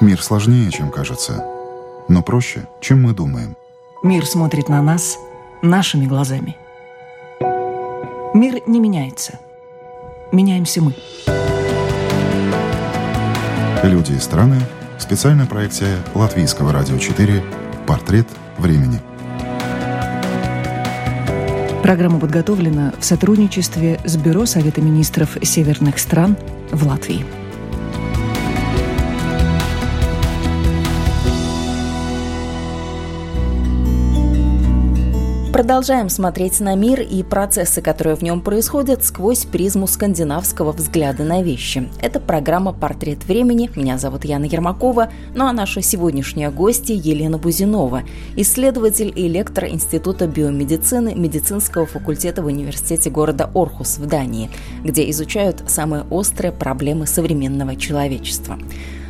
Мир сложнее, чем кажется, но проще, чем мы думаем. Мир смотрит на нас нашими глазами. Мир не меняется. Меняемся мы. Люди и страны. Специальная проекция Латвийского радио 4 «Портрет времени». Программа подготовлена в сотрудничестве с Бюро Совета министров северных стран в Латвии. Продолжаем смотреть на мир и процессы, которые в нем происходят, сквозь призму скандинавского взгляда на вещи. Это программа «Портрет времени». Меня зовут Яна Ермакова, ну а наша сегодняшняя гостья Елена Бузинова, исследователь и лектор Института биомедицины медицинского факультета в университете города Орхус в Дании, где изучают самые острые проблемы современного человечества.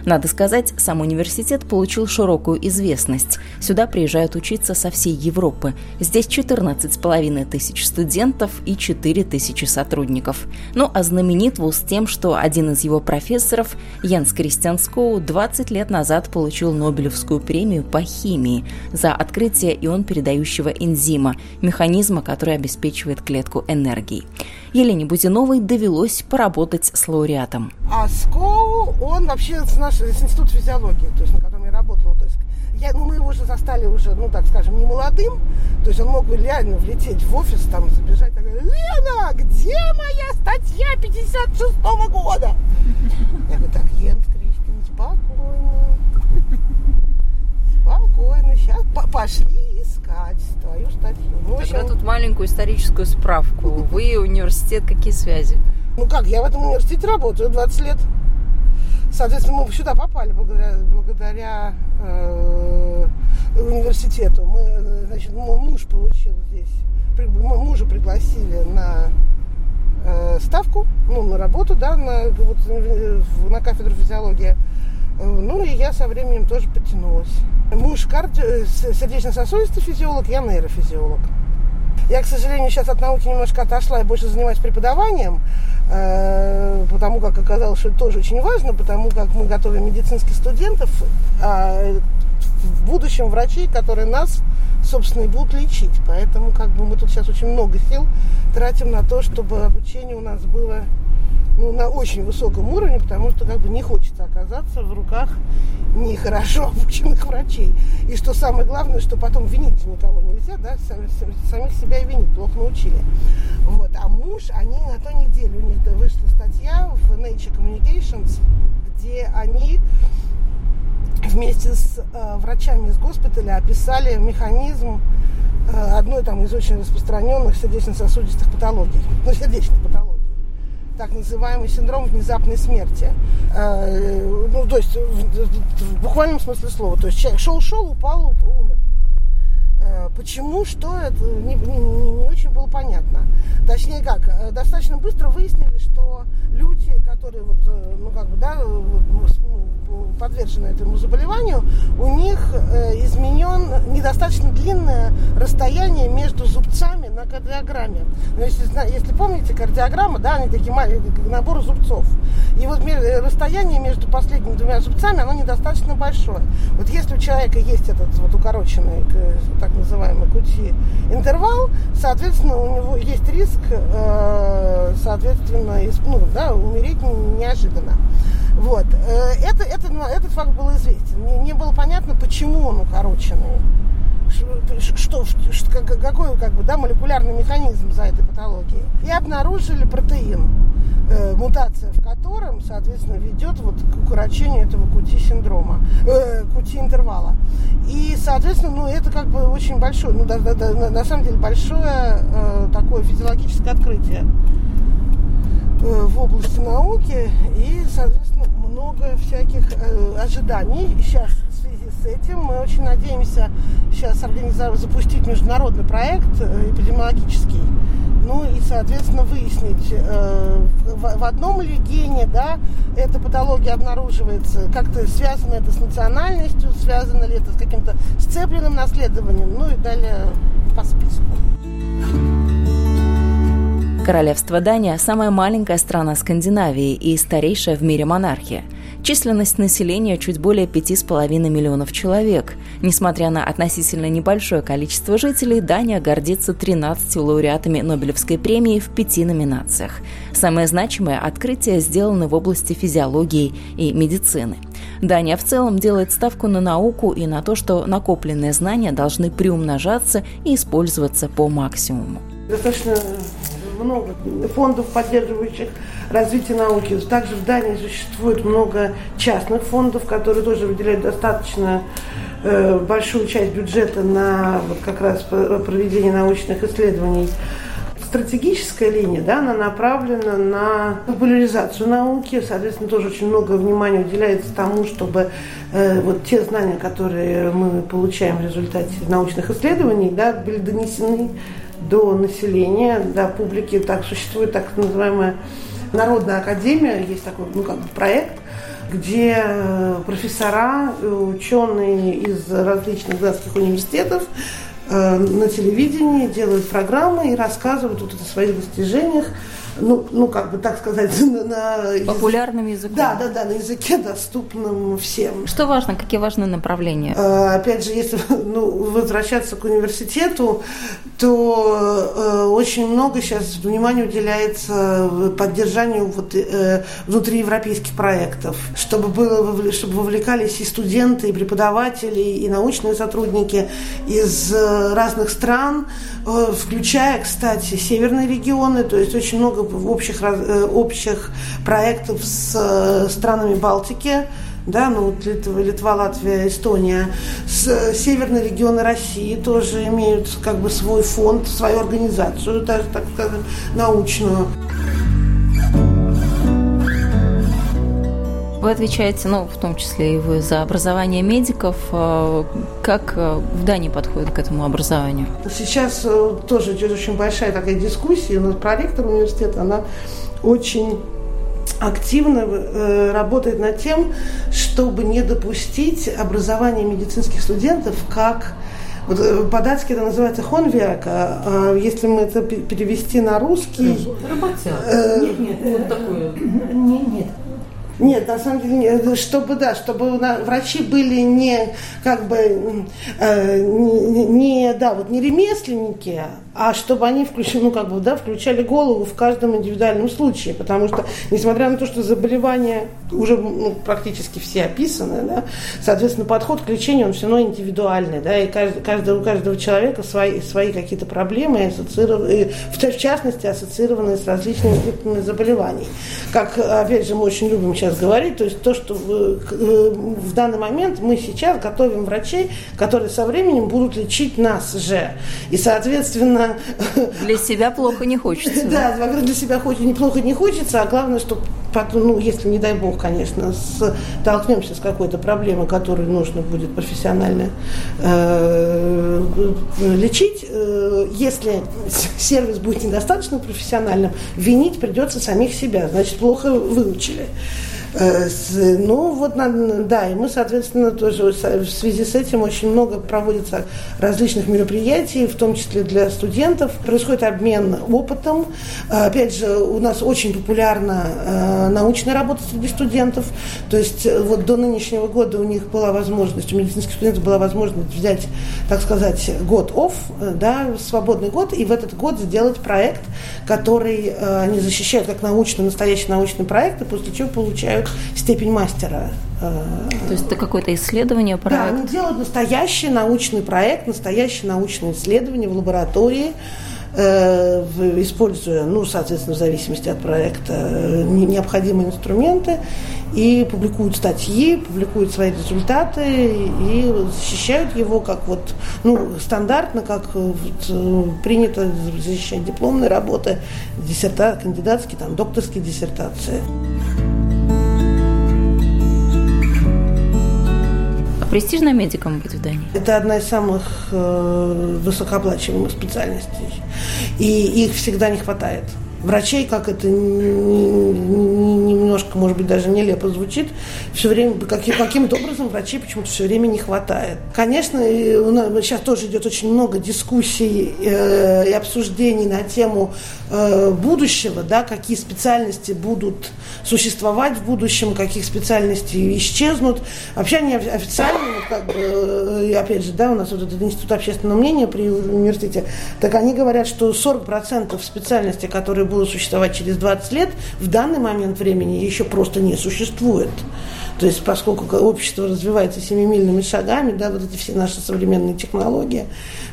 Надо сказать, сам университет получил широкую известность. Сюда приезжают учиться со всей Европы. Здесь 14,5 тысяч студентов и 4 тысячи сотрудников. Ну а знаменит ВУЗ тем, что один из его профессоров, Янс Кристиан Скоу, 20 лет назад получил Нобелевскую премию по химии за открытие ион передающего энзима, механизма, который обеспечивает клетку энергией. Елене Бузиновой довелось поработать с лауреатом. А Скоу, он вообще с, наш, с института физиологии, то есть на котором я работала. То есть я, ну, мы его уже застали уже, ну, так скажем, не молодым. То есть он мог бы реально влететь в офис, там, забежать, так, Лена, где моя статья 56 -го года? Я говорю, так, Йенс Кристин, спокойно. Спокойно, сейчас пошли искать твою статью. Ну, Тогда тут маленькую историческую справку. Вы университет, какие связи? Ну как, я в этом университете работаю 20 лет. Соответственно, мы сюда попали благодаря, благодаря э, университету. Мы, значит, мой муж получил здесь, при, мужа пригласили на э, ставку, ну, на работу, да, на, вот, на кафедру физиологии. Ну, и я со временем тоже подтянулась. Муж карди... Э, сердечно-сосудистый физиолог, я нейрофизиолог. Я, к сожалению, сейчас от науки немножко отошла и больше занимаюсь преподаванием, э, потому как оказалось, что это тоже очень важно, потому как мы готовим медицинских студентов, а в будущем врачей, которые нас, собственно, и будут лечить. Поэтому как бы мы тут сейчас очень много сил тратим на то, чтобы обучение у нас было ну, на очень высоком уровне, потому что как бы не хочется оказаться в руках нехорошо обученных врачей. И что самое главное, что потом винить никого нельзя, да, самих себя и винить, плохо научили. Вот. А муж, они на той неделе, у них вышла статья в Nature Communications, где они вместе с э, врачами из госпиталя описали механизм э, одной там из очень распространенных сердечно-сосудистых патологий, ну, сердечных патологий так называемый синдром внезапной смерти. Э, ну, то есть в, буквальном смысле слова. То есть человек шел-шел, упал, умер. Э, почему, что это, не, не, не очень было понятно. Точнее как, э, достаточно быстро выяснили, что люди, которые вот, ну как бы, да, подвержены этому заболеванию, у них изменен недостаточно длинное расстояние между зубцами на кардиограмме. Ну, если, если помните, кардиограмма, да, они такие набор зубцов. И вот расстояние между последними двумя зубцами, оно недостаточно большое. Вот если у человека есть этот вот укороченный, так называемый QT интервал, соответственно, у него есть риск, э, соответственно, ну, да, умереть неожиданно. Вот. Э, это, это, этот факт был известен. Не, не было понятно, почему он укороченный. Что, что, какой как бы, да, молекулярный механизм за этой патологией. И обнаружили протеин э, мутация в котором, соответственно, ведет вот к укорочению этого кути-синдрома, э, кути-интервала. И, соответственно, ну, это как бы очень большое, ну, да, да, да, на, самом деле большое э, такое физиологическое открытие в области науки и, соответственно, много всяких э, ожиданий. Сейчас в связи с этим мы очень надеемся сейчас организовать, запустить международный проект э, эпидемиологический, ну и, соответственно, выяснить, э, в одном ли гене, да, эта патология обнаруживается, как-то связано это с национальностью, связано ли это с каким-то сцепленным наследованием, ну и далее по списку. Королевство Дания – самая маленькая страна Скандинавии и старейшая в мире монархия. Численность населения чуть более 5,5 миллионов человек. Несмотря на относительно небольшое количество жителей, Дания гордится 13 лауреатами Нобелевской премии в пяти номинациях. Самое значимое открытие сделано в области физиологии и медицины. Дания в целом делает ставку на науку и на то, что накопленные знания должны приумножаться и использоваться по максимуму. Достаточно много фондов, поддерживающих развитие науки. Также в Дании существует много частных фондов, которые тоже выделяют достаточно э, большую часть бюджета на вот как раз проведение научных исследований стратегическая линия, да, она направлена на популяризацию науки, соответственно, тоже очень много внимания уделяется тому, чтобы э, вот те знания, которые мы получаем в результате научных исследований, да, были донесены до населения, до публики. Так существует так называемая Народная академия, есть такой ну, как бы проект, где э, профессора, ученые из различных датских университетов э, на телевидении делают программы и рассказывают вот о своих достижениях ну, ну, как бы так сказать, на, на популярным языком. Да, да, да, на языке доступном всем. Что важно, какие важные направления? А, опять же, если ну, возвращаться к университету, то э, очень много сейчас внимания уделяется поддержанию вот, э, внутриевропейских проектов, чтобы, было, чтобы вовлекались и студенты, и преподаватели, и научные сотрудники из э, разных стран, э, включая, кстати, северные регионы, то есть очень много общих, э, общих проектов с э, странами Балтики, да, ну, Литва, Литва, Латвия, Эстония, с, э, северные регионы России тоже имеют как бы свой фонд, свою организацию, даже, так скажем, научную. Вы отвечаете, ну, в том числе и вы, за образование медиков. Как в Дании подходит к этому образованию? Сейчас тоже идет очень большая такая дискуссия. У нас проректор университета, она очень активно э, работает над тем, чтобы не допустить образования медицинских студентов как вот э, по-датски это называется хонвиака, а если мы это перевести на русский... Работяга. Э, нет, нет, вот такое. Нет, нет. Нет, на самом деле, чтобы, да, чтобы врачи были не, как бы, э, не, не, да, вот не ремесленники, а чтобы они включили, ну, как бы, да, включали голову в каждом индивидуальном случае, потому что, несмотря на то, что заболевания уже ну, практически все описаны, да, соответственно, подход к лечению, он все равно индивидуальный, да, и каждый, каждый, у каждого человека свои, свои какие-то проблемы, в, частности, ассоциированные с различными типами заболеваний. Как, опять же, мы очень любим сейчас говорить, то есть то, что в, в данный момент мы сейчас готовим врачей, которые со временем будут лечить нас же. И, соответственно, она... Для себя плохо не хочется. Да, во-первых, для себя хоть неплохо не хочется, а главное, что потом, ну, если, не дай бог, конечно, столкнемся с какой-то проблемой, которую нужно будет профессионально э, лечить, э, если сервис будет недостаточно профессиональным, винить придется самих себя, значит, плохо выучили. Э, ну, вот, да, и мы, соответственно, тоже в связи с этим очень много проводится различных мероприятий, в том числе для студентов. Происходит обмен опытом. Э, опять же, у нас очень популярна э, научная работа среди студентов. То есть вот до нынешнего года у них была возможность, у медицинских студентов была возможность взять, так сказать, год off, да, свободный год, и в этот год сделать проект, который они защищают как научный, настоящий научный проект, и после чего получают получают степень мастера. Э, То есть это какое-то исследование, проект? Да, они делают настоящий научный проект, настоящее научное исследование в лаборатории, э, используя, ну, соответственно, в зависимости от проекта, э, необходимые инструменты, и публикуют статьи, публикуют свои результаты и защищают его как вот, ну, стандартно, как вот, принято защищать дипломные работы, диссерта, кандидатские, там, докторские диссертации. Престижно медиком быть в Дании? Это одна из самых э, высокооплачиваемых специальностей. И их всегда не хватает. Врачей, как это немножко, может быть, даже нелепо звучит, все время, каким-то образом врачей почему-то все время не хватает. Конечно, сейчас тоже идет очень много дискуссий э, и обсуждений на тему э, будущего, да, какие специальности будут существовать в будущем, каких специальностей исчезнут. Вообще они официально, как бы, э, и опять же, да, у нас вот этот институт общественного мнения при университете, так они говорят, что 40% специальностей, которые будут существовать через 20 лет, в данный момент времени еще просто не существует. То есть, поскольку общество развивается семимильными шагами, да, вот эти все наши современные технологии,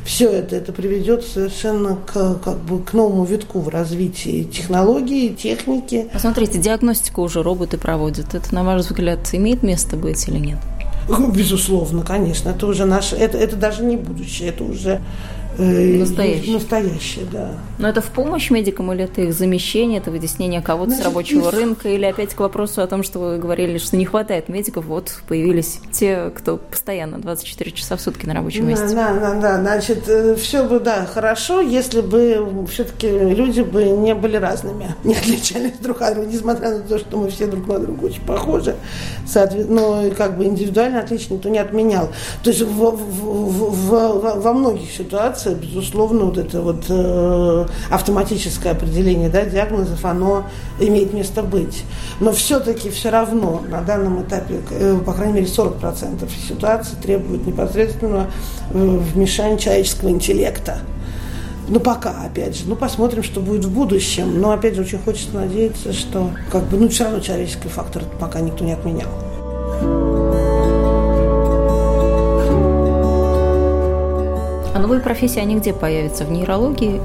все это, это приведет совершенно к, как бы, к новому витку в развитии технологий, техники. Посмотрите, диагностику уже роботы проводят. Это, на ваш взгляд, имеет место быть или нет? Безусловно, конечно. Это уже наше, это, это даже не будущее, это уже настоящее. Настоящее, да. Но это в помощь медикам или это их замещение, это вытеснение кого-то Значит, с рабочего из... рынка? Или опять к вопросу о том, что вы говорили, что не хватает медиков, вот появились те, кто постоянно 24 часа в сутки на рабочем месте? Да, да, да. Значит, э, все бы, да, хорошо, если бы все-таки люди бы не были разными, не отличались друг от друга, несмотря на то, что мы все друг на друга очень похожи. Соответственно, но как бы индивидуально отличие никто не отменял. То есть в, в, в, в, во многих ситуациях операция, безусловно, вот это вот э, автоматическое определение да, диагнозов, оно имеет место быть. Но все-таки все равно на данном этапе, э, по крайней мере, 40% ситуаций требуют непосредственного э, вмешания человеческого интеллекта. Ну, пока, опять же. Ну, посмотрим, что будет в будущем. Но, опять же, очень хочется надеяться, что, как бы, ну, все равно человеческий фактор пока никто не отменял. А новые профессии, они где появятся? В нейрологии?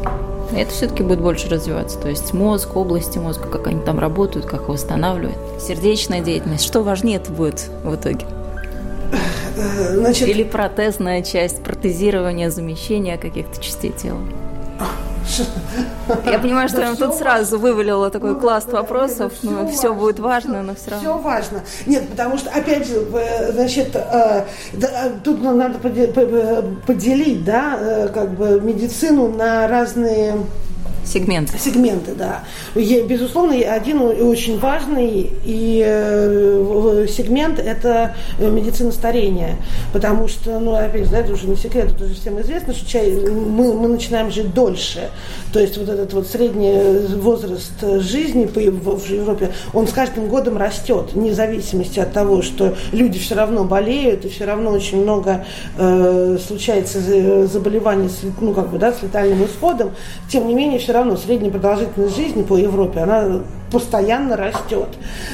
Это все-таки будет больше развиваться. То есть мозг, области мозга, как они там работают, как восстанавливают. Сердечная деятельность. Что важнее это будет в итоге? Значит... Или протезная часть, протезирование, замещение каких-то частей тела? Я понимаю, что я тут сразу вывалила такой класс вопросов, но все будет важно, но все равно. Все важно. Нет, потому что, опять же, значит, э, тут надо поделить, да, э, как бы медицину на разные Сегменты. Сегменты, да. Безусловно, один очень важный и э, сегмент – это медицина старения. Потому что, ну, опять же, да, это уже не секрет, это уже всем известно, что чай, мы, мы начинаем жить дольше. То есть вот этот вот средний возраст жизни в Европе, он с каждым годом растет, вне зависимости от того, что люди все равно болеют, и все равно очень много э, случается заболеваний с, ну, как бы, да, с летальным исходом. Тем не менее, все равно средняя продолжительность жизни по Европе, она постоянно растет.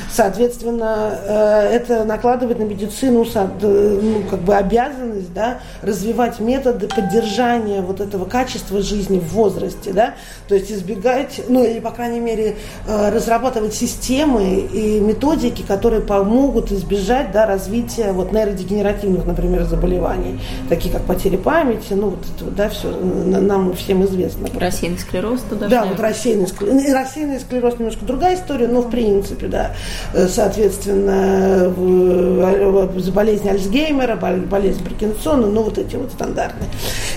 Соответственно, э, это накладывает на медицину ну, как бы обязанность да, развивать методы поддержания вот этого качества жизни в возрасте. Да? То есть избегать, ну или, по крайней мере, э, разрабатывать системы и методики, которые помогут избежать да, развития вот, нейродегенеративных, например, заболеваний, такие как потери памяти, ну вот это, да, все нам всем известно. Рассеянный склероз туда Да, вот рассеянный склероз. Рассеянный склероз немножко другая другая история, но в принципе, да, э, соответственно, болезнь Альцгеймера, болезнь Паркинсона, ну вот эти вот стандартные.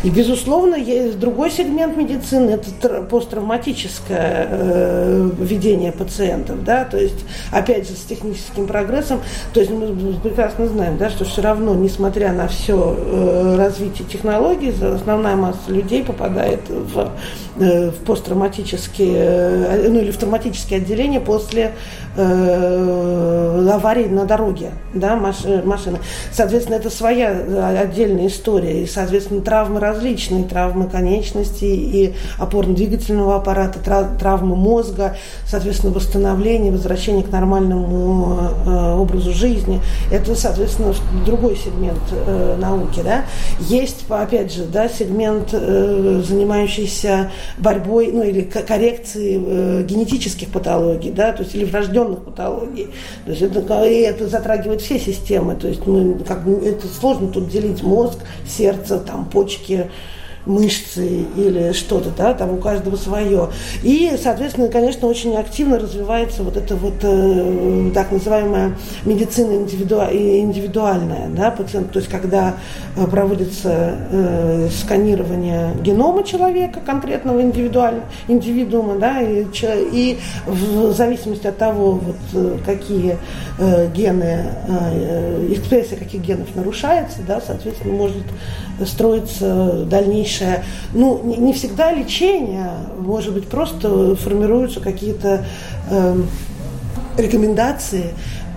И, безусловно, есть другой сегмент медицины, это посттравматическое э, ведение пациентов, да, то есть, опять же, с техническим прогрессом, то есть мы прекрасно знаем, да, что все равно, несмотря на все э, развитие технологий, основная масса людей попадает в, в посттравматические, ну или в травматические отделения отделение после э, аварии на дороге да, машины. Соответственно, это своя э, отдельная история. И, соответственно, травмы различные. Травмы конечностей и опорно-двигательного аппарата, травмы мозга, соответственно, восстановление, возвращение к нормальному э, образу жизни. Это, соответственно, другой сегмент э, науки. Да? Есть, опять же, да, сегмент, э, занимающийся борьбой ну, или коррекцией э, генетических патологий патологий, да, то есть или врожденных патологий. То есть это, и это затрагивает все системы. То есть мы, как бы, это сложно тут делить мозг, сердце, там, почки, мышцы или что-то, да, там у каждого свое. И, соответственно, конечно, очень активно развивается вот эта вот э, так называемая медицина индивиду... индивидуальная, да, пациент, то есть когда э, проводится э, сканирование генома человека, конкретного индивидуального индивидуума, да, и, и в зависимости от того, вот, э, какие э, гены, э, экспрессия каких генов нарушается, да, соответственно, может строится дальнейшее, ну, не, не всегда лечение, может быть, просто формируются какие-то э, рекомендации,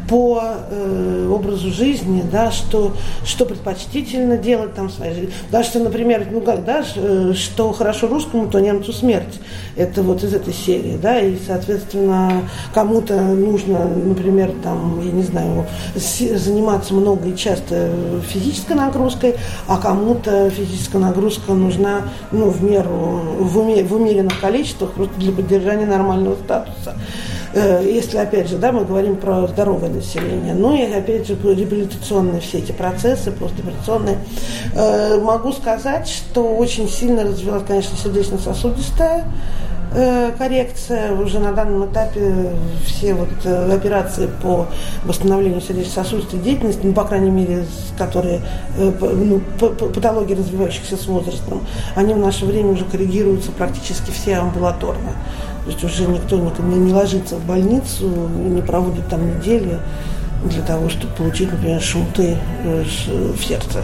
по э, образу жизни, да, что, что предпочтительно делать там в своей жизни. Даже, что, например, ну как, да, э, что хорошо русскому, то немцу смерть. Это вот из этой серии, да, и, соответственно, кому-то нужно, например, там, я не знаю, заниматься много и часто физической нагрузкой, а кому-то физическая нагрузка нужна, ну, в меру, в, уме, в умеренных количествах просто для поддержания нормального статуса. Э, если, опять же, да, мы говорим про здоровое население, ну и, опять же, реабилитационные все эти процессы, постоперационные, э, могу сказать, что очень сильно развилась, конечно, сердечно-сосудистая э, коррекция. Уже на данном этапе все вот операции по восстановлению сердечно-сосудистой деятельности, ну, по крайней мере, которые ну, патологии, развивающихся с возрастом, они в наше время уже коррегируются практически все амбулаторно. То есть уже никто не, не ложится в больницу, не проводит там недели для того, чтобы получить, например, шунты э, в сердце.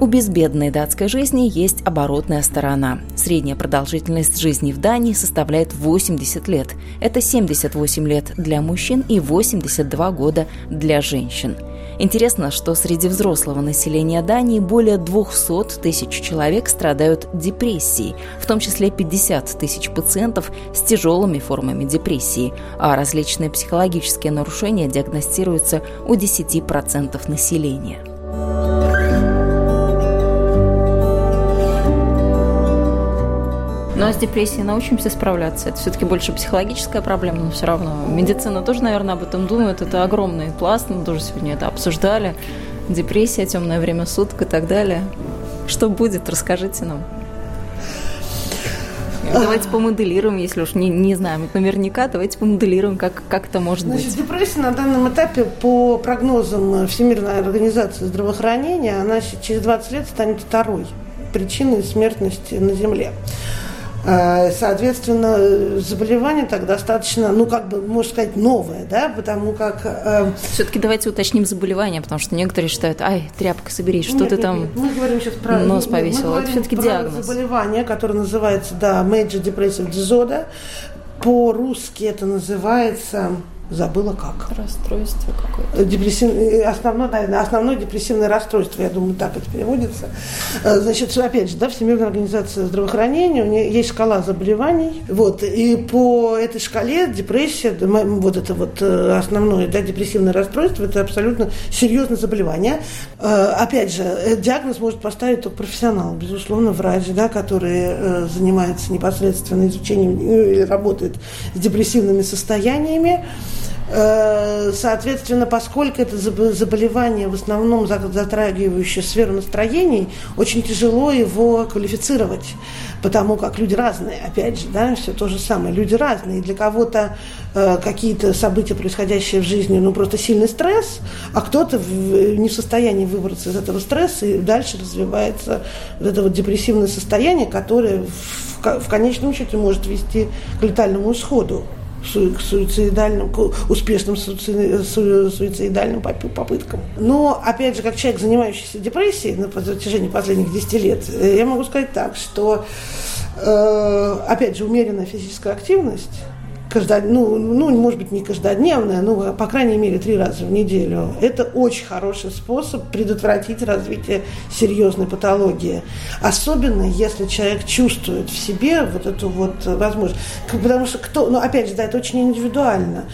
У безбедной датской жизни есть оборотная сторона. Средняя продолжительность жизни в Дании составляет 80 лет. Это 78 лет для мужчин и 82 года для женщин – Интересно, что среди взрослого населения Дании более 200 тысяч человек страдают депрессией, в том числе 50 тысяч пациентов с тяжелыми формами депрессии, а различные психологические нарушения диагностируются у 10% населения. А с депрессией научимся справляться. Это все-таки больше психологическая проблема, но все равно. Медицина тоже, наверное, об этом думает. Это огромный пласт, мы тоже сегодня это обсуждали. Депрессия, темное время суток и так далее. Что будет, расскажите нам. Давайте помоделируем, если уж не, не знаем наверняка, давайте помоделируем, как, как это может Значит, быть. Депрессия на данном этапе, по прогнозам Всемирной организации здравоохранения, она через 20 лет станет второй причиной смертности на Земле. Э, соответственно, заболевание так достаточно, ну, как бы, можно сказать, новое, да, потому как... Э... Все-таки давайте уточним заболевание, потому что некоторые считают, ай, тряпка, соберись, что нет, ты нет, там нет. Мы говорим сейчас про... нос повесил. Это все-таки диагноз. заболевание, которое называется, да, Major Depressive Disorder. По-русски это называется забыла как. Расстройство какое-то. Депрессив... Э, основное, наверное, основное депрессивное расстройство, я думаю, так это переводится. Э, значит, опять же, да, Всемирная организация здравоохранения, у нее есть шкала заболеваний, вот, и по этой шкале депрессия, вот это вот э, основное, да, депрессивное расстройство, это абсолютно серьезное заболевание. Опять же, диагноз может поставить только профессионал, безусловно, врач, да, который занимается непосредственно изучением или работает с депрессивными состояниями. Э, соответственно, поскольку это заболевание в основном затрагивающее сферу настроений, очень тяжело его квалифицировать, потому как люди разные, опять же, да, все то же самое, люди разные. И для кого-то э, какие-то события, происходящие в жизни, ну просто сильный стресс, а кто-то не в состоянии выбраться из этого стресса, и дальше развивается вот это вот депрессивное состояние, которое в конечном счете может вести к летальному исходу к суицидальным, к успешным суицидальным попыткам. Но, опять же, как человек, занимающийся депрессией на протяжении последних 10 лет, э, я могу сказать так, что, э, опять же, умеренная физическая активность каждод... ну, ну, может быть, не каждодневная, но, по крайней мере, три раза в неделю. Это очень хороший способ предотвратить развитие серьезной патологии. Особенно, если человек чувствует в себе вот эту вот возможность. Потому что кто, ну, опять же, да, это очень индивидуально.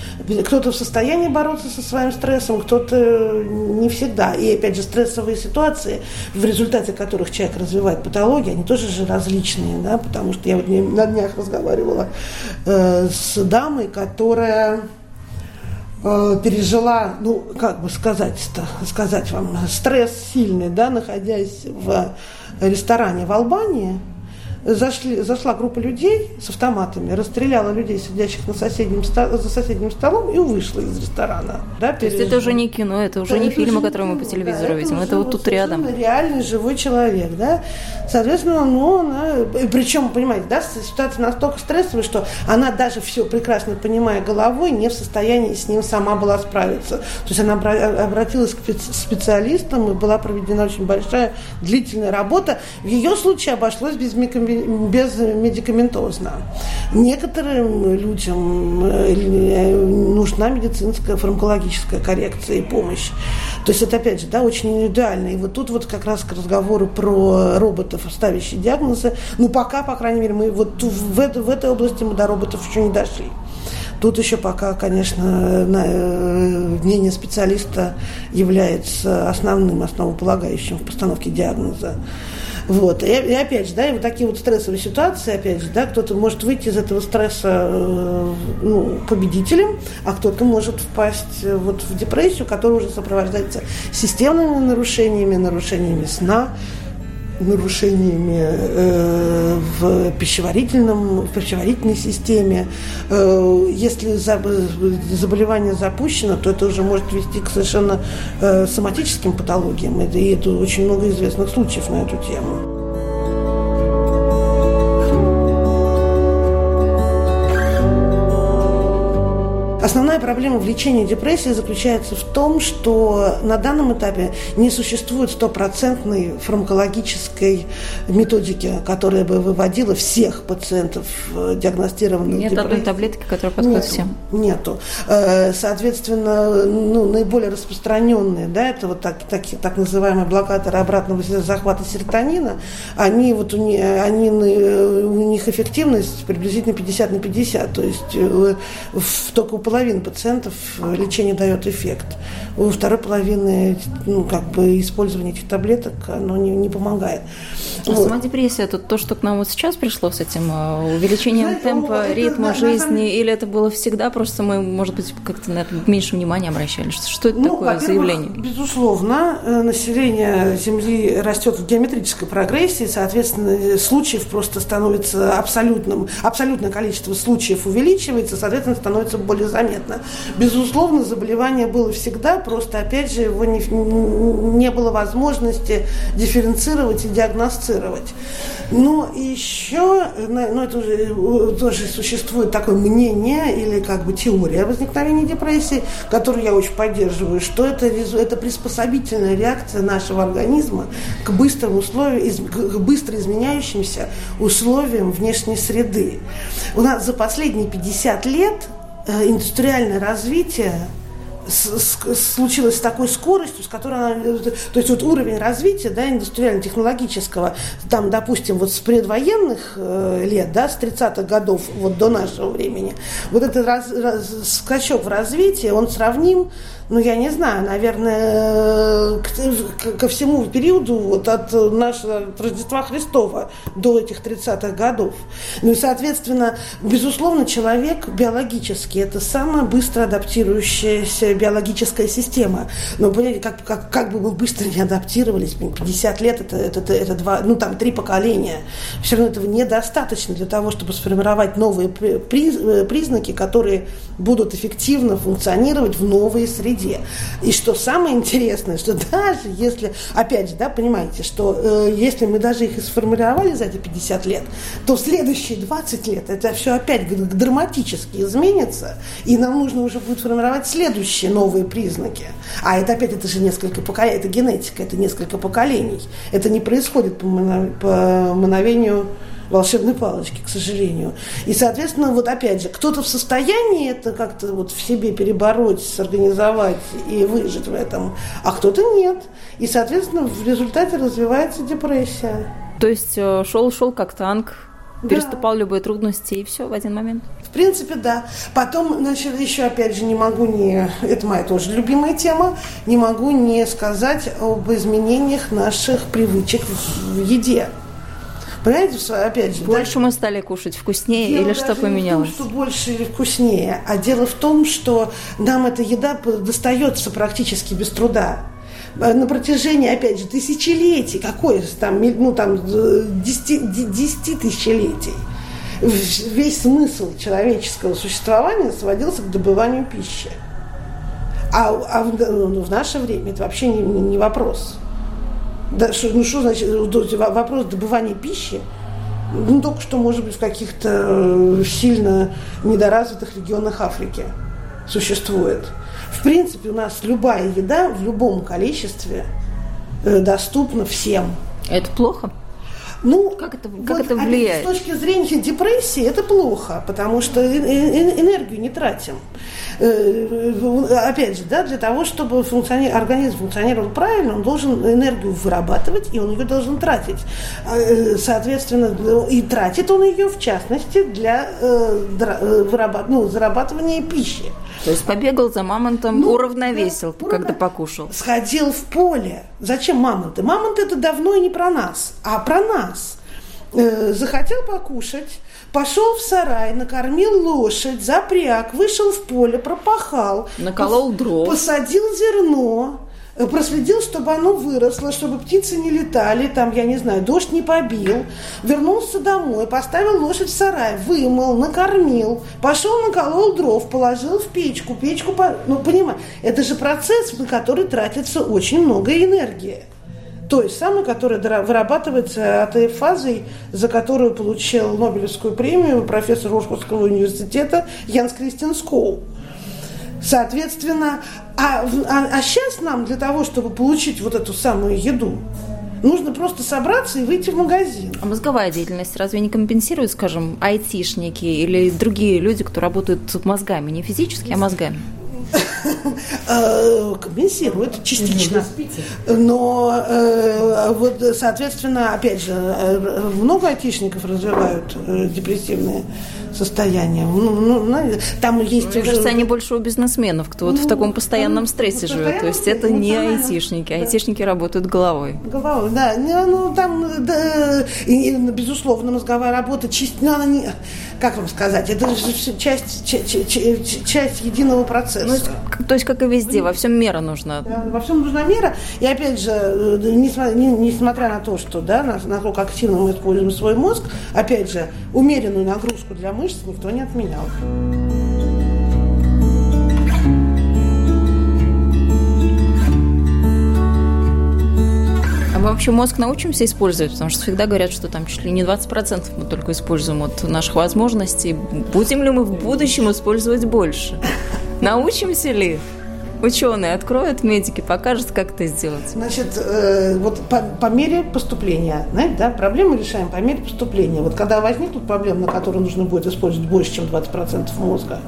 Кто-то в состоянии бороться со своим стрессом, кто-то не всегда. И, опять же, стрессовые ситуации, в результате которых человек развивает патологию, они тоже же различные, да, потому что я вот на днях разговаривала э, с дамой, которая э, пережила, ну, как бы сказать-то, сказать вам, стресс сильный, да, находясь в ресторане в Албании. Зашли, зашла группа людей с автоматами, расстреляла людей, сидящих на соседнем, за соседним столом, и вышла из ресторана. Да, То есть это уже не кино, это уже да, не фильмы, которые мы по телевизору да, видим, это, это вот тут рядом. реальный живой человек, да. Соответственно, ну, она, причем, понимаете, да, ситуация настолько стрессовая, что она даже все прекрасно понимая головой, не в состоянии с ним сама была справиться. То есть она обратилась к специалистам, и была проведена очень большая длительная работа. В ее случае обошлось без, без медикаментозно. Некоторым людям э, нужна медицинская фармакологическая коррекция и помощь. То есть это, опять же, да, очень индивидуально. И вот тут вот как раз к разговору про роботов, ставящие диагнозы, ну, пока, по крайней мере, мы вот в, это, в этой области мы до роботов еще не дошли. Тут еще пока, конечно, э, мнение специалиста является основным, основополагающим в постановке диагноза. Вот. И, и опять же, да, и вот такие вот стрессовые ситуации, опять же, да, кто-то может выйти из этого стресса э, ну, победителем, а кто-то может впасть э, вот в депрессию, которая уже сопровождается системными нарушениями, нарушениями сна, нарушениями э, в, пищеварительном, в пищеварительной системе. Э, если заболевание запущено, то это уже может вести к совершенно э, соматическим патологиям. И это очень много известных случаев на эту тему. Основная проблема в лечении депрессии заключается в том, что на данном этапе не существует стопроцентной фармакологической методики, которая бы выводила всех пациентов э, диагностированных Нет одной таблетки, которая подходит нету, всем? Нету. Э, соответственно, ну, наиболее распространенные, да, это вот так, так, так называемые блокаторы обратного захвата серотонина, они вот у них, они, у них эффективность приблизительно 50 на 50, то есть э, только у половины пациентов лечение дает эффект. У второй половины ну, как бы использование этих таблеток оно не, не помогает. А вот. сама депрессия это то, что к нам вот сейчас пришло с этим э, увеличением Знаете, темпа, ритма это, жизни, на, или это было всегда, просто мы, может быть, как-то на это меньше внимания обращали? Что, это ну, такое заявление? Безусловно, э, население Земли растет в геометрической прогрессии, соответственно, случаев просто становится абсолютным, абсолютное количество случаев увеличивается, соответственно, становится более заметно. Безусловно, заболевание было всегда, просто, опять же, его не, не было возможности дифференцировать и диагностировать. Но еще, ну, это уже тоже существует такое мнение или как бы теория возникновения депрессии, которую я очень поддерживаю, что это, это приспособительная реакция нашего организма к быстрым условиям, к быстро изменяющимся условиям внешней среды. У нас за последние 50 лет Э, индустриальное развитие случилось с такой скоростью, с которой она, э, то есть вот уровень развития, да, индустриально-технологического, там, допустим, вот с предвоенных э, лет, да, с 30-х годов вот до нашего времени, вот этот раз, раз, скачок в развитии, он сравним ну, я не знаю, наверное, к, ко всему периоду вот от нашего Рождества Христова до этих 30-х годов. Ну и, соответственно, безусловно, человек биологически – это самая быстро адаптирующаяся биологическая система. Но, понимаете, как, как, как бы мы быстро не адаптировались, 50 лет это, это, это, два, ну, там, три поколения. Все равно этого недостаточно для того, чтобы сформировать новые признаки, которые будут эффективно функционировать в новой среде среде. И что самое интересное, что даже если, опять же, да, понимаете, что э, если мы даже их и сформировали за эти 50 лет, то следующие 20 лет это все опять драматически изменится, и нам нужно уже будет формировать следующие новые признаки. А это опять, это же несколько поколений, это генетика, это несколько поколений. Это не происходит по мановению волшебной палочки, к сожалению. И, соответственно, вот опять же, кто-то в состоянии это как-то вот в себе перебороть, сорганизовать и выжить в этом, а кто-то нет. И, соответственно, в результате развивается депрессия. То есть шел-шел э, как танк, да. переступал любые трудности и все в один момент. В принципе, да. Потом, значит, еще опять же не могу не, это моя тоже любимая тема, не могу не сказать об изменениях наших привычек в еде. Понимаете, опять же... Больше да? мы стали кушать вкуснее дело или что поменялось? Не в том, что больше или вкуснее, а дело в том, что нам эта еда достается практически без труда. э, на протяжении, опять же, тысячелетий, какой там, ну там, десяти, десяти тысячелетий, весь смысл человеческого существования сводился к добыванию пищи. А, а в, ну, в наше время это вообще не, не вопрос. Да, что, ну что значит вопрос добывания пищи? Ну, только что, может быть, в каких-то э, сильно недоразвитых регионах Африки существует. В принципе, у нас любая еда в любом количестве э, доступна всем. Это плохо? Ну, как это, как вот, это влияет? С точки зрения депрессии это плохо, потому что энергию не тратим. Э, опять же, да, для того, чтобы функциони... организм функционировал правильно, он должен энергию вырабатывать, и он ее должен тратить. Э, соответственно, и тратит он ее, в частности, для э, вырабат... ну, зарабатывания пищи. То есть побегал за мамонтом, ну, уравновесил, да, когда покушал. Сходил в поле. Зачем мамонты? Мамонты это давно и не про нас, а про нас. захотел покушать, Пошел в сарай, накормил лошадь, запряг, вышел в поле, пропахал. Наколол дров. Посадил зерно, э, проследил, чтобы оно выросло, чтобы птицы не летали, там, я не знаю, дождь не побил, вернулся домой, поставил лошадь в сарай, вымыл, накормил, пошел наколол дров, положил в печку, печку, ну, понимаешь, это же процесс, на который тратится очень много энергии. Той самой, которая вырабатывается АТФ-фазой, за которую получил Нобелевскую премию профессор Рошкутского университета Янс Кристиан Скоу. Соответственно, а, а, а сейчас нам для того, чтобы получить вот эту самую еду, Нужно просто собраться и выйти в магазин. А мозговая деятельность разве не компенсирует, скажем, айтишники или другие люди, кто работают мозгами, не физически, а мозгами? Э, компенсирует частично. Но э, вот, соответственно, опять же, э, много айтишников развивают депрессивные состояния. Ну, ну, там есть Мне уже... кажется, они больше у бизнесменов, кто ну, вот в таком постоянном ну, стрессе живет. То есть это не айтишники. Да. Айтишники работают головой. Головой, да. Ну, там, да, и, безусловно, мозговая работа, ну, она не, как вам сказать, это же часть, часть, часть единого процесса. Ну, то есть, как и везде, во всем мера нужна. Да, во всем нужна мера. И опять же, э, несмотря на то, что, да, на, то, как активно мы используем свой мозг, опять же, умеренную нагрузку для мышц мышц никто не отменял. А мы вообще мозг научимся использовать? Потому что всегда говорят, что там чуть ли не 20% мы только используем от наших возможностей. Будем ли мы в будущем использовать больше? Научимся ли? ученые откроют, медики покажут, как это сделать? Значит, э, вот по, по мере поступления, знаете, да, проблемы решаем по мере поступления. Вот когда возникнут проблемы, на которые нужно будет использовать больше, чем 20% мозга,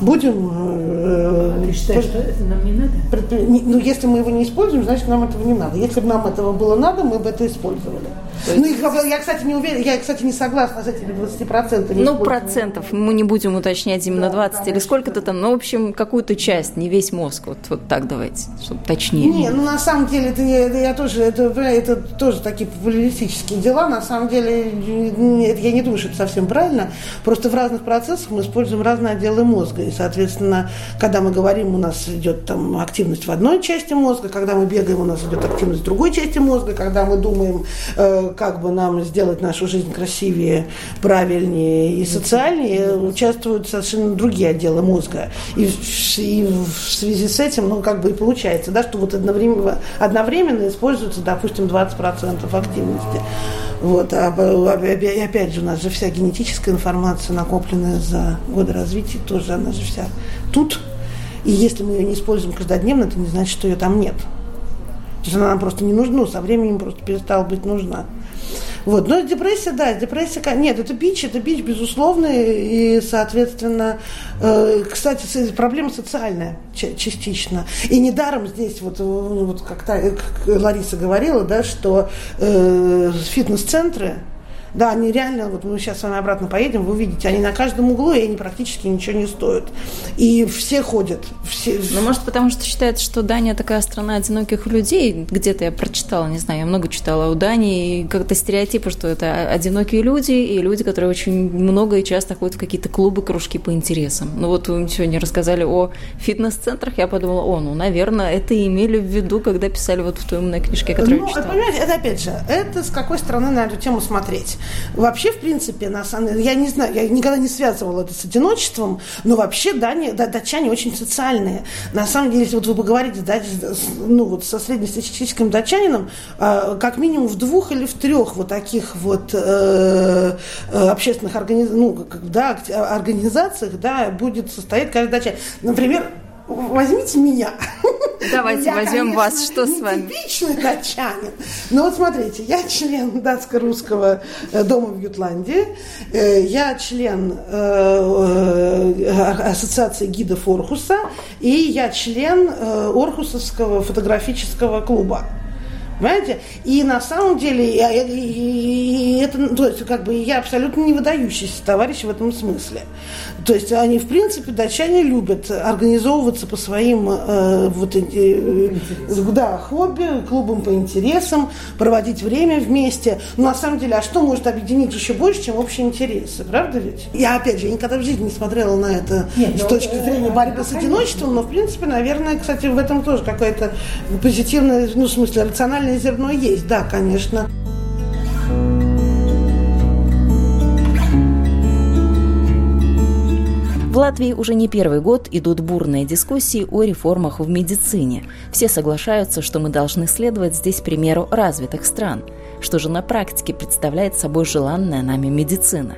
будем... Э, Ты считаешь, что нам не надо? Предпри... Ну, если мы его не используем, значит, нам этого не надо. Если бы нам этого было надо, мы бы это использовали. Ну, я, кстати, не уверена, я, кстати, не согласна с этими 20%. Ну, процентов, мы не будем уточнять именно да, 20 или сколько-то там, ну, в общем, какую-то часть, не весь мозг. Вот, вот так давайте, чтобы точнее. Не, ну, на самом деле, это, это я тоже, это, это тоже такие популистические дела. На самом деле, это, я не думаю, что это совсем правильно. Просто в разных процессах мы используем разные отделы мозга. И, соответственно, когда мы говорим, у нас идет там активность в одной части мозга, когда мы бегаем, у нас идет активность в другой части мозга, когда мы думаем, э, как бы нам сделать нашу жизнь красивее, правильнее и социальнее, участвуют совершенно другие отделы мозга. И, и в связи с этим, ну, как бы и получается, да, что вот одновременно, одновременно используется, допустим, 20% активности. Вот, а, и опять же, у нас же вся генетическая информация, накопленная за годы развития, тоже она же вся тут. И если мы ее не используем каждодневно, это не значит, что ее там нет. То есть она нам просто не нужна, ну, со временем просто перестала быть нужна. Вот. Но депрессия, да, депрессия, нет, это бич, это бич, безусловно, и, соответственно, э, кстати, проблема социальная частично. И недаром здесь, вот, э, вот как, та, как Лариса говорила, да, что э, фитнес-центры, Да, они реально, вот мы сейчас с вами обратно поедем, вы увидите, они на каждом углу, и они практически ничего не стоят. И все ходят. Все... Ну, может, потому что считается, что Дания такая страна одиноких людей. Где-то я прочитала, не знаю, я много читала о Дании, и как-то стереотипы, что это одинокие люди, и люди, которые очень много и часто ходят в какие-то клубы, кружки по интересам. Ну, вот вы сегодня рассказали о фитнес-центрах, я подумала, о, ну, наверное, это имели в виду, когда писали вот в той умной книжке, которую ну, я читала. понимаете, это опять же, это с какой стороны на эту тему смотреть. Вообще, в принципе, на самом деле, я не знаю, я никогда не связывала это с одиночеством, но вообще дане, да, датчане очень социальные. На самом деле, если вот вы поговорите да, ну, вот со среднестатистическим датчанином, э, как минимум в двух или в трех вот таких вот э, э общественных организ... ну, да, организациях да, будет состоять каждый датчанин. Например, возьмите меня. Давайте я, возьмем конечно, вас. Что с вами? Типичный датчанин. Но вот смотрите, я член датско-русского э, дома в Ютландии. Э, я член э, ассоциации гидов Орхуса. И я член Орхусовского фотографического клуба. Понимаете? И на самом деле и, и, и это, ну, то есть, как бы я абсолютно не выдающийся товарищ в этом смысле. То есть они, в принципе, датчане любят организовываться по своим э, вот, э, да, хобби, клубам по интересам, проводить время вместе. Но на самом деле, а что может объединить еще больше, чем общие интересы? Правда ведь? Я, опять же, я никогда в жизни не смотрела на это Нет, с ну, точки э, зрения борьбы с одиночеством, но, в принципе, наверное, кстати, в этом тоже какое-то позитивное, ну, в смысле, рациональное зерно есть. Да, конечно. В Латвии уже не первый год идут бурные дискуссии о реформах в медицине. Все соглашаются, что мы должны следовать здесь примеру развитых стран. Что же на практике представляет собой желанная нами медицина?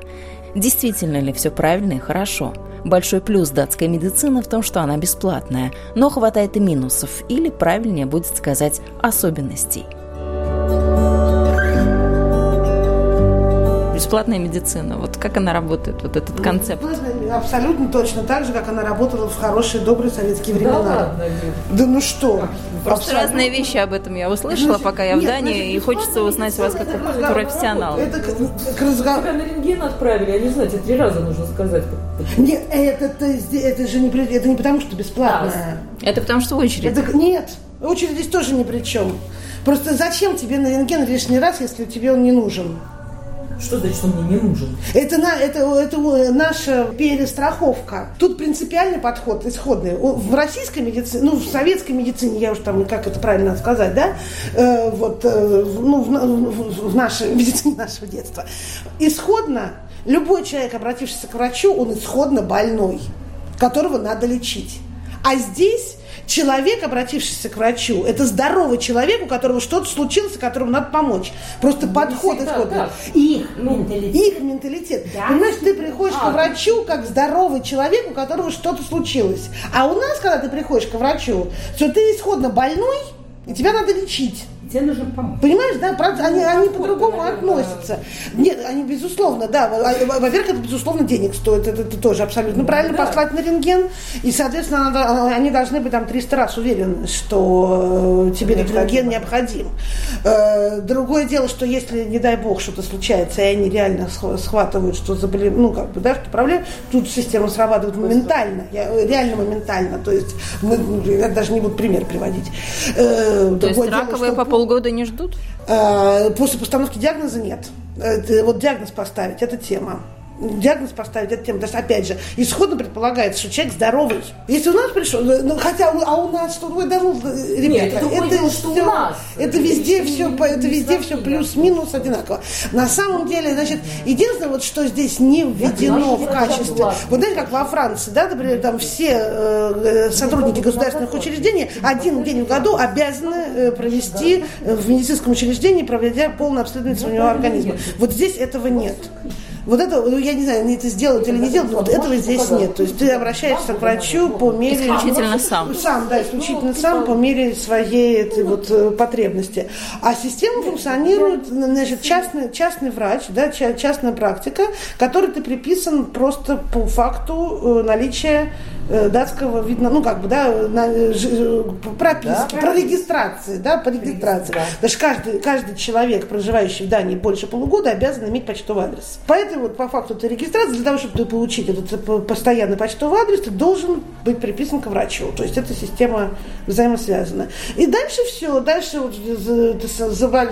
Действительно ли все правильно и хорошо? Большой плюс датской медицины в том, что она бесплатная, но хватает и минусов, или правильнее будет сказать особенностей. бесплатная медицина. Вот как она работает, вот этот концепт? Абсолютно точно так же, как она работала в хорошие, добрые советские времена. Да, ладно, да ну что? Просто абсолютно. разные вещи об этом я услышала, ну, пока я в Дании, нет, и хочется узнать вас как это профессионала. Это к разговору. Тебя на рентген отправили, я не знаю, тебе три раза нужно сказать. Нет, это, это, это же не, это не потому, что бесплатное. А, это потому, что очередь. Это, нет, очередь здесь тоже ни при чем. Просто зачем тебе на рентген лишний раз, если тебе он не нужен? Что значит, он мне не нужен? Это, на, это, это наша перестраховка. Тут принципиальный подход исходный. В российской медицине, ну, в советской медицине, я уж там, как это правильно сказать, да, э, вот, э, ну, в, в, в нашей медицине нашего детства. Исходно, любой человек, обратившийся к врачу, он исходно больной, которого надо лечить. А здесь Человек, обратившийся к врачу, это здоровый человек, у которого что-то случилось, которому надо помочь. Просто ну, подход исходный. Их, ну, менталитет. их менталитет. Да, Понимаешь, ты приходишь а, к врачу как здоровый человек, у которого что-то случилось. А у нас, когда ты приходишь к врачу, то ты исходно больной, и тебя надо лечить. Тебе нужно помочь. Понимаешь, да, правда, они, ну, они по-другому относятся. Нет, они безусловно, да. Во-первых, это безусловно денег стоит, это, это тоже абсолютно ну, правильно да. послать на рентген. И, соответственно, надо, они должны быть там 300 раз уверены, что тебе этот рентген необходим. Э, другое дело, что если, не дай бог, что-то случается, и они реально схватывают, что заболели, ну, как бы, да, что проблема, тут система срабатывает моментально, реально моментально. То есть, мы, я даже не буду пример приводить. Э, То есть раковые по полгода не ждут? Э, после постановки диагноза нет. Вот диагноз поставить – это тема диагноз поставить эту тему. То есть, опять же, исходно предполагается, что человек здоровый. Если у нас пришел, ну, хотя, а у нас что, ой, да ну, ребята, Нет, это, это, дело, что все, у нас. это везде все, это везде все плюс-минус одинаково. На самом деле, значит, единственное, вот что здесь не введено в качестве, вот знаете, как во Франции, да, например, там все э, сотрудники государственных учреждений один день в году обязаны э, провести в медицинском учреждении, проведя полное обследование своего организма. Вот здесь этого нет. Вот это, ну, я не знаю, они это сделают или не делают, но вот этого здесь нет. То есть ты обращаешься к врачу по мере... Исключительно сам. Сам, да, исключительно сам по мере своей этой вот э, потребности. А система функционирует, значит, частный, частный врач, да, частная практика, которой ты приписан просто по факту э, наличия датского видно, ну как бы, да, на, ж, прописки, да, про регистрации, да, по регистрации. Да. Даже каждый, каждый человек, проживающий в Дании больше полугода, обязан иметь почтовый адрес. Поэтому вот по факту этой регистрации, для того, чтобы получить этот постоянный почтовый адрес, ты должен быть приписан к врачу. То есть эта система взаимосвязана. И дальше все, дальше вот,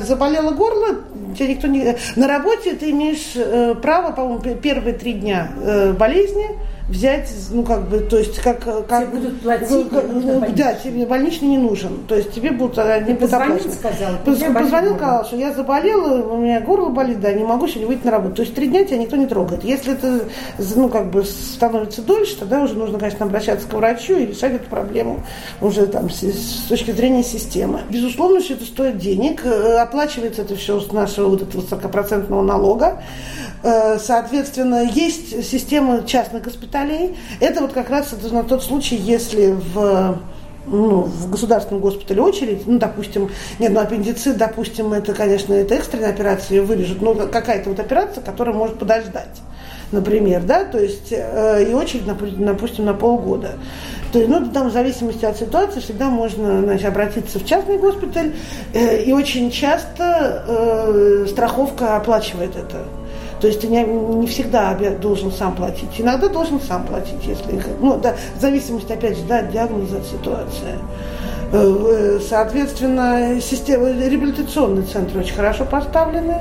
заболело горло, тебя никто не... На работе ты имеешь э, право, по-моему, первые три дня э, болезни взять, ну как бы, то есть как... как тебе будут платить, как, ну, Да, тебе больничный не нужен. То есть тебе будут... Ты позвонил, сказал? Позвонил, сказал, что я заболела, у меня горло болит, да, не могу сегодня выйти на работу. То есть три дня тебя никто не трогает. Если это, ну как бы, становится дольше, тогда уже нужно, конечно, обращаться к врачу и решать эту проблему уже там с, с точки зрения системы. Безусловно, что это стоит денег. Э, оплачивается это все с нашего вот этого 40% налога. Э, соответственно, есть система частных госпиталей. Это вот как раз это на тот случай, если в ну, в государственном госпитале очередь, ну, допустим, нет, ну, аппендицит, допустим, это, конечно, это экстренная операция, ее вырежут, но какая-то вот операция, которая может подождать, например, да, то есть, э, и очередь, допустим, на полгода. То есть, ну, там в зависимости от ситуации всегда можно, значит, обратиться в частный госпиталь, э, и очень часто э, страховка оплачивает это. То есть ты не, не всегда должен сам платить. Иногда должен сам платить, если... Ну, да, в зависимости, опять же, да, от диагноза, от ситуации. Э, соответственно, система, реабилитационные центры очень хорошо поставлены.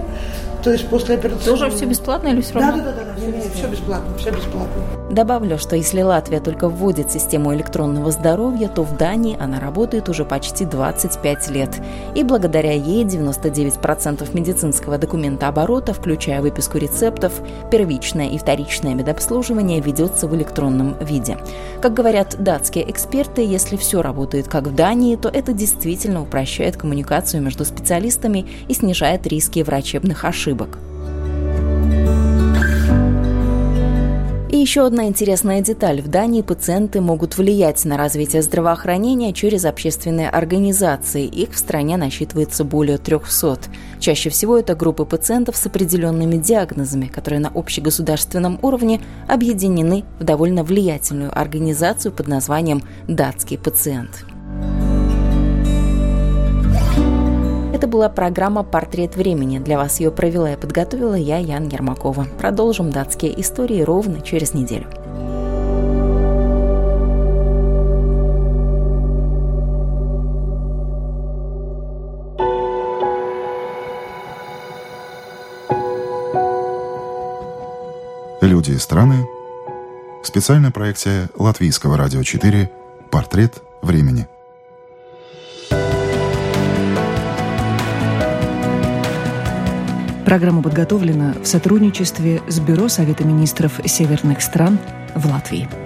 То есть после операции... Тоже все бесплатно или все равно? Да, да, да, да, все, все бесплатно, все бесплатно. Добавлю, что если Латвия только вводит систему электронного здоровья, то в Дании она работает уже почти 25 лет. И благодаря ей 99% медицинского документа оборота, включая выписку рецептов, первичное и вторичное медобслуживание ведется в электронном виде. Как говорят датские эксперты, если все работает как в Дании, то это действительно упрощает коммуникацию между специалистами и снижает риски врачебных ошибок еще одна интересная деталь. В Дании пациенты могут влиять на развитие здравоохранения через общественные организации. Их в стране насчитывается более 300. Чаще всего это группы пациентов с определенными диагнозами, которые на общегосударственном уровне объединены в довольно влиятельную организацию под названием «Датский пациент». Это была программа «Портрет времени». Для вас ее провела и подготовила я, Ян Ермакова. Продолжим датские истории ровно через неделю. Люди и страны. Специальная проекция Латвийского радио 4 «Портрет времени». Программа подготовлена в сотрудничестве с Бюро Совета министров северных стран в Латвии.